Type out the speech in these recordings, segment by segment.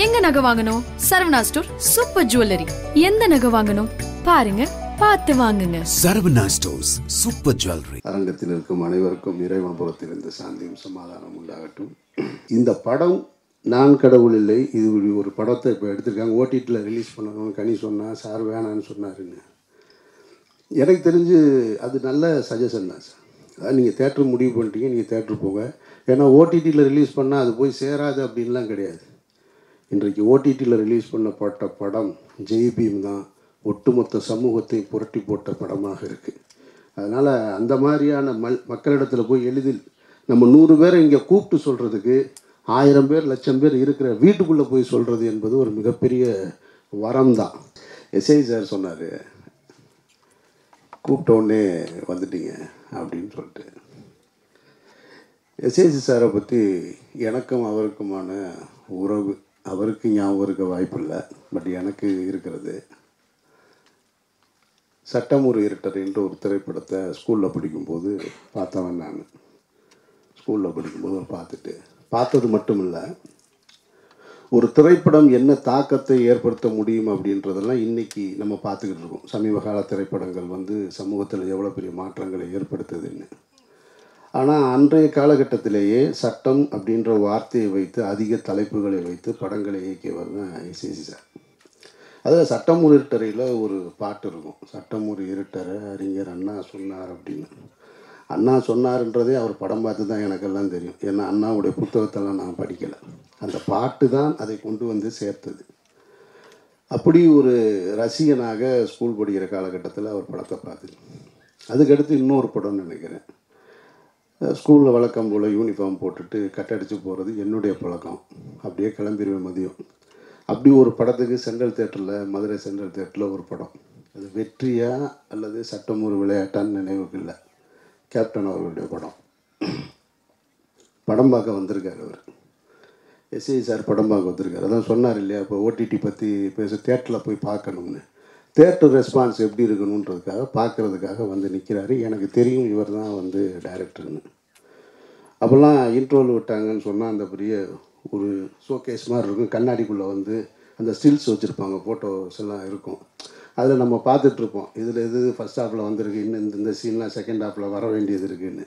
எங்க நகை வாங்கணும்? Saravana store super jewellery. எந்த நகை வாங்கணும்? பாருங்க பார்த்து வாங்குங்க. Saravana stores super jewellery. அரங்கத்தில் இருக்கும் அனைவருக்கும் இறைவன்புறத்திலிருந்து சாந்தியும் சமாதானம் உண்டாகட்டும். இந்த படம் நான் கடவுள் இல்லை இது ஒரு படத்தை இப்போ எடுத்திருக்காங்க. ஓடிடியில் ரிலீஸ் பண்ணணும்னு கனி சொன்னா சார் வேணான்னு சொன்னாருன்னு எனக்கு தெரிஞ்சு அது நல்ல சஜஷன் தான் சார் அதாவது நீங்கள் தேட்டர் முடிவு பண்ணிட்டீங்க நீங்கள் தேட்டர் போங்க. ஏன்னா ஓடிடியில் ரிலீஸ் பண்ணால் அது போய் சேராது அப்படின்லாம் கிடையாது. இன்றைக்கு ஓடிடியில் ரிலீஸ் பண்ணப்பட்ட படம் ஜெய்பீம் தான். ஒட்டுமொத்த சமூகத்தை புரட்டி போட்ட படமாக இருக்குது அதனால் அந்த மாதிரியான மல் மக்களிடத்தில் போய் எளிதில் நம்ம நூறு பேரை இங்கே கூப்பிட்டு சொல்கிறதுக்கு ஆயிரம் பேர் லட்சம் பேர் இருக்கிற வீட்டுக்குள்ளே போய் சொல்கிறது என்பது ஒரு மிகப்பெரிய வரம் தான் எஸ்ஐ சார் சொன்னார் கூப்பிட்டோடனே வந்துட்டீங்க அப்படின்னு சொல்லிட்டு. எஸ்ஐசி சாரை பற்றி எனக்கும் அவருக்குமான உறவு. அவருக்கு ஞாபகம் இருக்க வாய்ப்பில்லை பட் எனக்கு இருக்கிறது. சட்டம் ஒரு இருட்டர் என்று ஒரு திரைப்படத்தை ஸ்கூலில் படிக்கும்போது பார்த்தவன் நான். ஸ்கூலில் படிக்கும்போது பார்த்துட்டு பார்த்தது மட்டும் இல்லை ஒரு திரைப்படம் என்ன தாக்கத்தை ஏற்படுத்த முடியும் அப்படின்றதெல்லாம் இன்றைக்கி நம்ம பார்த்துக்கிட்டு இருக்கோம். சமீப கால திரைப்படங்கள் வந்து சமூகத்தில் எவ்வளோ பெரிய மாற்றங்களை ஏற்படுத்துதுன்னு. ஆனால் அன்றைய காலகட்டத்திலேயே சட்டம் அப்படின்ற வார்த்தையை வைத்து அதிக தலைப்புகளை வைத்து படங்களை இயக்கியவர் தான் ஐசிசி சார். அதில் சட்டம் ஒரு இருட்டறையில் ஒரு பாட்டு இருக்கும். சட்டம் ஒரு இருட்டறை அறிஞர் அண்ணா சொன்னார் அப்படின்னு. அண்ணா சொன்னார்ன்றதே அவர் படம் பார்த்து தான் எனக்கெல்லாம் தெரியும். ஏன்னா அண்ணாவுடைய புத்தகத்தெல்லாம் நான் படிக்கலை. அந்த பாட்டு தான் அதை கொண்டு வந்து சேர்த்தது. அப்படி ஒரு ரசிகனாக ஸ்கூல் படிக்கிற காலகட்டத்தில் அவர் படத்தை பார்த்து அதுக்கடுத்து இன்னொரு படம்னு நினைக்கிறேன். ஸ்கூலில் வழக்கம் போல் யூனிஃபார்ம் போட்டுட்டு கட்டடிச்சு போகிறது என்னுடைய பழக்கம். அப்படியே கிளம்பிடுவேன் மதியம். அப்படி ஒரு படத்துக்கு சென்ட்ரல் தேட்டரில் மதுரை சென்ட்ரல் தேட்டரில் ஒரு படம். அது வெற்றியா அல்லது சட்டம் ஒரு விளையாட்டான்னு நினைவுக்கு இல்லை. கேப்டன் அவர்களுடைய படம். படம் பார்க்க வந்திருக்கார் அவர். எஸ்ஐ சார் படம் பார்க்க வந்திருக்காரு. அதான் சொன்னார் இல்லையா இப்போ ஓடிடி பற்றி பேச தேட்டரில் போய் பார்க்கணும்னு. தேட்டர் ரெஸ்பான்ஸ் எப்படி இருக்கணுன்றதுக்காக பார்க்குறதுக்காக வந்து நிற்கிறாரு எனக்கு தெரியும் இவர் தான் வந்து டைரக்டர்னு அப்போல்லாம் இன்ட்ரோல் விட்டாங்கன்னு சொன்னால் அந்த பெரிய ஒரு ஷோகேஸ் மாதிரி இருக்கும். கண்ணாடிக்குள்ளே வந்து அந்த ஸ்டில்ஸ் வச்சுருப்பாங்க ஃபோட்டோஸ் எல்லாம் இருக்கும். அதில் நம்ம பார்த்துட்ருப்போம். இதில் இது ஃபஸ்ட் ஹாஃபில் வந்திருக்கு இன்னும் இந்த இந்த சீன்லாம் செகண்ட் ஹாஃபில் வர வேண்டியது இருக்குதுன்னு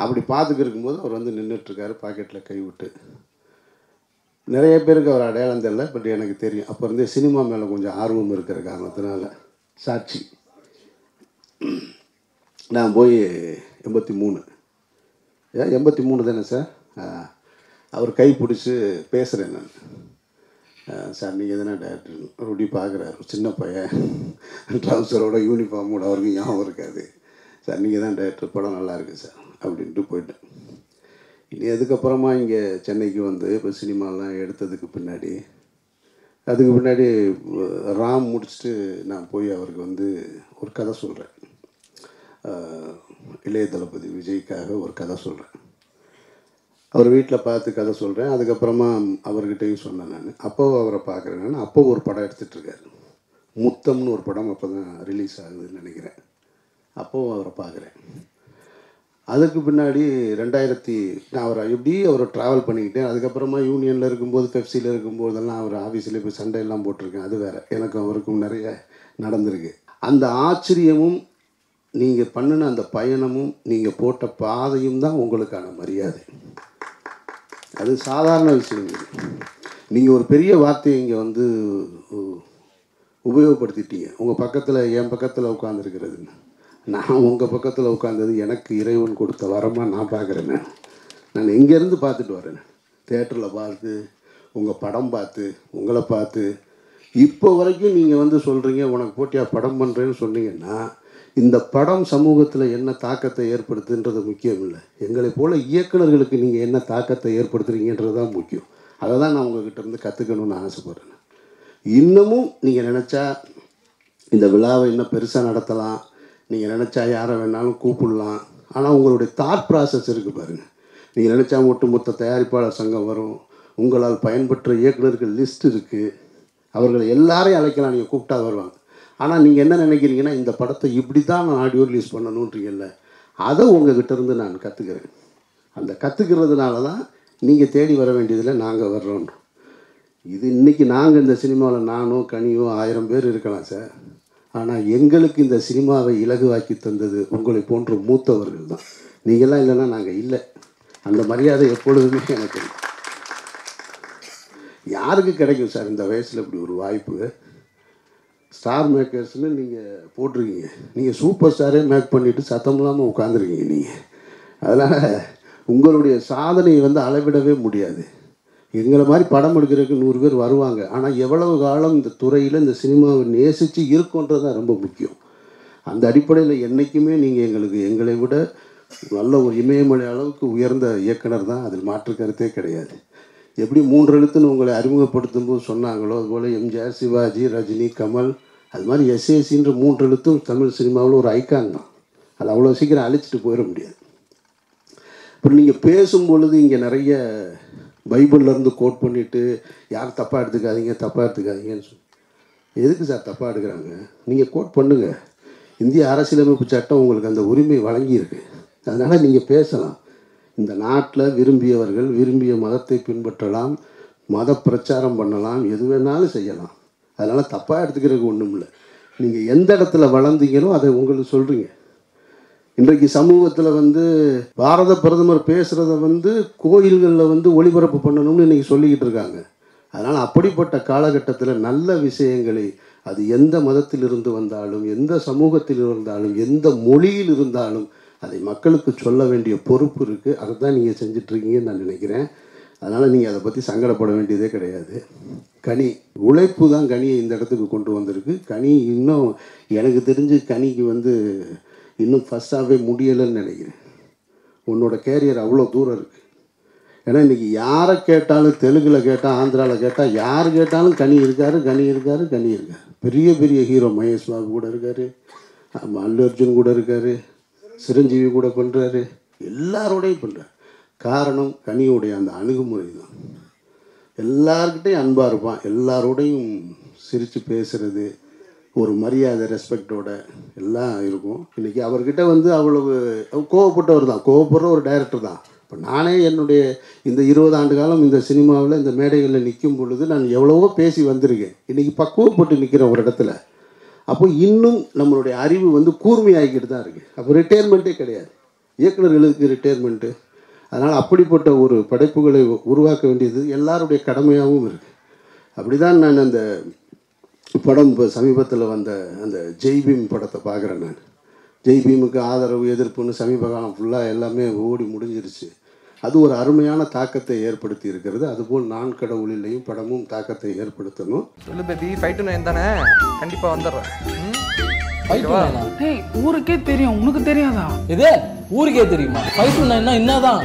அப்படி பார்த்துக்கிருக்கும் போது அவர் வந்து நின்றுட்டுருக்காரு பாக்கெட்டில் கை விட்டு. நிறைய பேருக்கு அவர் அடையாளம் தெரியல பட் எனக்கு தெரியும். அப்போ இருந்தே சினிமா மேலே கொஞ்சம் ஆர்வம் இருக்கிற காரணத்தினால சாட்சி. நான் போய் எண்பத்தி மூணு. ஏன் எண்பத்தி மூணு தானே சார்? அவர் கை பிடிச்சி பேசுகிறேன் நான். சார் நீங்கள் எதுனா டேரக்டர் அப்படி பார்க்குறாரு சின்ன பையன். ட்ரௌசரோட யூனிஃபார்மோட அவருக்கு ஞாபகம் இருக்காது. சார் நீங்கள் தான் டேரக்டர் படம் நல்லாயிருக்கு சார் அப்படின்ட்டு போயிட்டேன். இனி அதுக்கப்புறமா இங்கே சென்னைக்கு வந்து இப்போ சினிமாலாம் எடுத்ததுக்கு பின்னாடி? அதுக்கு பின்னாடி ராம் முடிச்சுட்டு நான் போய் அவருக்கு வந்து ஒரு கதை சொல்கிறேன் இளைய தளபதி விஜய்க்காக ஒரு கதை சொல்கிறேன் அவர் வீட்டில் பார்த்து கதை சொல்கிறேன் அதுக்கப்புறமா அவர்கிட்டையும் சொன்னேன் நான். அப்போ அவரை பார்க்குறேன் நான். அப்போ ஒரு படம் எடுத்துகிட்ருக்காரு முத்தம்னு ஒரு படம் அப்போ தான் ரிலீஸ் ஆகுதுன்னு நினைக்கிறேன். அப்போவும் அவரை பார்க்குறேன். அதுக்கு பின்னாடி ரெண்டாயிரத்தி நான் அவரை எப்படி அவரை ட்ராவல் பண்ணிக்கிட்டேன் அதுக்கப்புறமா யூனியனில் இருக்கும்போது பெப்சியில் இருக்கும்போதெல்லாம் அவர் ஆஃபீஸில் போய் சண்டையெல்லாம் போட்டிருக்கேன். அது வேறு. எனக்கும் அவருக்கும் நிறைய நடந்திருக்கு. அந்த ஆச்சரியமும் நீங்கள் பண்ணின அந்த பயணமும் நீங்கள் போட்ட பாதையும் தான் உங்களுக்கான மரியாதை. அது சாதாரண விஷயம் நீங்கள் ஒரு பெரிய வார்த்தையை இங்கே வந்து உபயோகப்படுத்திட்டீங்க. உங்கள் பக்கத்தில் என் பக்கத்தில் உட்காந்துருக்கிறதுன்னு நான் உங்கள் பக்கத்தில் உட்காந்தது எனக்கு இறைவன் கொடுத்த வரமாக நான் பார்க்குறேன் நான். இங்கேருந்து எங்கேருந்து பார்த்துட்டு வரேன். தேட்டரில் பார்த்து உங்கள் படம் பார்த்து உங்களை பார்த்து. இப்போ வரைக்கும் நீங்கள் வந்து சொல்கிறீங்க உனக்கு போட்டியாக படம் பண்ணுறேன்னு சொன்னீங்கன்னா இந்த படம் சமூகத்தில் என்ன தாக்கத்தை ஏற்படுத்துன்றது முக்கியம் இல்லை. எங்களை போல் இயக்குநர்களுக்கு நீங்கள் என்ன தாக்கத்தை ஏற்படுத்துறீங்கன்றது தான் முக்கியம். அதை தான் நான் உங்ககிட்ட இருந்து கற்றுக்கணும்னு ஆசைப்பட்றேன். இன்னமும் நீங்கள் நினச்சா இந்த விழாவை இன்னும் பெருசாக நடத்தலாம். நீங்கள் நினச்சா யாரை வேணாலும் கூப்பிடலாம். ஆனால் உங்களுடைய தாட் ப்ராசஸ் இருக்குது பாருங்கள் நீங்கள் நினச்சா ஒட்டுமொத்த தயாரிப்பாளர் சங்கம் வரும். உங்களால் பயன்பெற்ற இயக்குனர்கள் லிஸ்ட் இருக்குது அவர்களை எல்லாரையும் அழைக்கலாம். நீங்கள் கூப்பிட்டா வருவாங்க. ஆனால் நீங்கள் என்ன நினைக்கிறீங்கன்னா இந்த படத்தை இப்படி தான் நான் ஆடியோ ரிலீஸ் பண்ணணுன்றீங்கல்ல அதை உங்ககிட்ட இருந்து நான் கற்றுக்கிறேன் அந்த கற்றுக்கிறதுனால தான் நீங்கள் தேடி வர வேண்டியதில் நாங்கள் வர்றோம் இது இன்னைக்கு நாங்கள் இந்த சினிமாவில் நானோ கனியோ ஆயிரம் பேர் இருக்கலாம் சார். ஆனால் எங்களுக்கு இந்த சினிமாவை இலகுவாக்கி தந்தது உங்களை போன்ற மூத்தவர்கள் தான். நீங்கள்லாம் இல்லைன்னா நாங்கள் இல்லை. அந்த மரியாதை எப்பொழுதுமே எனக்கு யாருக்கு கிடைக்கும் சார் இந்த வயசில் இப்படி ஒரு வாய்ப்பு? ஸ்டார் மேக்கர்ஸ்னு நீங்கள் போட்டிருக்கீங்க. நீங்கள் சூப்பர் ஸ்டாரே மேக் பண்ணிவிட்டு சத்தம் இல்லாமல் உட்காந்துருக்கீங்க நீங்கள் அதனால் உங்களுடைய சாதனையை வந்து அளவிடவே முடியாது. எங்களை மாதிரி படம் எடுக்கிறதுக்கு நூறு பேர் வருவாங்க. ஆனால் எவ்வளவு காலம் இந்த துறையில் இந்த சினிமாவை நேசித்து இருக்கோன்றது தான் ரொம்ப முக்கியம். அந்த அடிப்படையில் என்றைக்குமே நீங்கள் எங்களுக்கு எங்களை விட நல்ல ஒரு இமயமலை அளவுக்கு உயர்ந்த இயக்குனர் தான் அதில் மாற்று கருத்தே கிடையாது. எப்படி மூன்று எழுத்துன்னு உங்களை அறிமுகப்படுத்தும் போது சொன்னாங்களோ அதுபோல் எம்ஜிஆர் சிவாஜி ரஜினி கமல் அது மாதிரி எஸ்ஏசின்ற மூன்று எழுத்தும் தமிழ் சினிமாவில் ஒரு ஐக்கான் தான். அது அவ்வளோ சீக்கிரம் அழிச்சிட்டு போயிட முடியாது. அப்புறம் நீங்கள் பேசும் பொழுது இங்கே நிறைய பைபிள்லேருந்து கோட் பண்ணிவிட்டு யார் தப்பாக எடுத்துக்காதீங்க தப்பாக எடுத்துக்காதீங்கன்னு சொல்லி. எதுக்கு சார் தப்பாக எடுக்கிறாங்க? நீங்கள் கோட் பண்ணுங்கள் இந்திய அரசியலமைப்பு சட்டம் உங்களுக்கு அந்த உரிமை வழங்கியிருக்கு. அதனால் நீங்கள் பேசலாம். இந்த நாட்டில் விரும்பியவர்கள் விரும்பிய மதத்தை பின்பற்றலாம் மத பிரச்சாரம் பண்ணலாம் எது வேணாலும் செய்யலாம். அதனால் தப்பாக எடுத்துக்கிறதுக்கு ஒன்றும் இல்லை நீங்கள் எந்த இடத்துல வளர்ந்தீங்களோ அதை உங்களுக்கு சொல்கிறீங்க இன்றைக்கு சமூகத்தில் வந்து பாரத பிரதமர் பேசுகிறத வந்து கோயில்களில் வந்து ஒளிபரப்பு பண்ணணும்னு இன்றைக்கி சொல்லிக்கிட்டு இருக்காங்க. அதனால் அப்படிப்பட்ட காலகட்டத்தில் நல்ல விஷயங்களை அது எந்த மதத்தில் இருந்து வந்தாலும் எந்த சமூகத்தில் இருந்தாலும் எந்த மொழியில் இருந்தாலும் அதை மக்களுக்கு சொல்ல வேண்டிய பொறுப்பு இருக்குது அதை தான் நீங்கள் செஞ்சிட்ருக்கீங்கன்னு நான் நினைக்கிறேன். அதனால் நீங்கள் அதை பற்றி சங்கடப்பட வேண்டியதே கிடையாது. கனி உழைப்பு தான் கனியை இந்த இடத்துக்கு கொண்டு வந்திருக்கு. கனி இன்னும் எனக்கு தெரிஞ்சு கனிக்கு வந்து இன்னும் ஃபஸ்ட்டாகவே முடியலைன்னு நினைக்கிறேன். உன்னோட கேரியர் அவ்வளோ தூரம் இருக்குது ஏன்னா இன்றைக்கி யாரை கேட்டாலும் தெலுங்கில் கேட்டால் ஆந்திராவில் கேட்டால் யார் கேட்டாலும் கனி இருக்கார் கனி இருக்கார் கனி இருக்கார். பெரிய பெரிய ஹீரோ மகேஷ் பாபு கூட இருக்கார். அல்லு அர்ஜுன் கூட இருக்கார். சிரஞ்சீவி கூட பண்ணுறாரு எல்லாரோடையும் பண்ணுறாரு காரணம் கனியுடைய அந்த அணுகுமுறை தான். எல்லார்கிட்டையும் அன்பாக இருப்பான். எல்லாரோடையும் சிரித்து பேசுகிறது ஒரு மரியாதை ரெஸ்பெக்டோட எல்லாம் இருக்கும். இன்றைக்கி அவர்கிட்ட வந்து அவ்வளவு கோவப்பட்டவர் தான். கோவப்படுற ஒரு டைரக்டர் தான். இப்போ நானே என்னுடைய இந்த இருபது ஆண்டு காலம் இந்த சினிமாவில் இந்த மேடைகளில் நிற்கும் பொழுது நான் எவ்வளவோ பேசி வந்திருக்கேன். இன்றைக்கி பக்குவப்பட்டு நிற்கிறேன் ஒரு இடத்துல. அப்போ இன்னும் நம்மளுடைய அறிவு வந்து கூர்மையாகிக்கிட்டு தான் இருக்குது அப்போ ரிட்டையர்மெண்ட்டே கிடையாது. இயக்குநர்களுக்கு ரிட்டையர்மெண்ட்டு அதனால் அப்படிப்பட்ட ஒரு படைப்புகளை உருவாக்க வேண்டியது எல்லாருடைய கடமையாகவும் இருக்குது அப்படி தான் நான் அந்த படம் இப்போ சமீபத்தில் வந்த அந்த ஜெய்பீம் படத்தை பார்க்குறேன் நான். ஜெய்பீமுக்கு ஆதரவு எதிர்ப்புன்னு சமீப காலம் ஃபுல்லாக எல்லாமே ஓடி முடிஞ்சிருச்சு. அது ஒரு அருமையான தாக்கத்தை ஏற்படுத்தி இருக்கிறது. அதுபோல் நான் கடவுளிலையும் படமும் தாக்கத்தை ஏற்படுத்தணும். சொல்லு பேபி ஃபைவ் டு நைன் தானே? கண்டிப்பாக வந்துடுறேன். நைனா ஊருக்கே தெரியும். உனக்கு தெரியாதா? இது ஊருக்கே தெரியுமா? ஃபைவ் டு நைன்னா என்னதான்?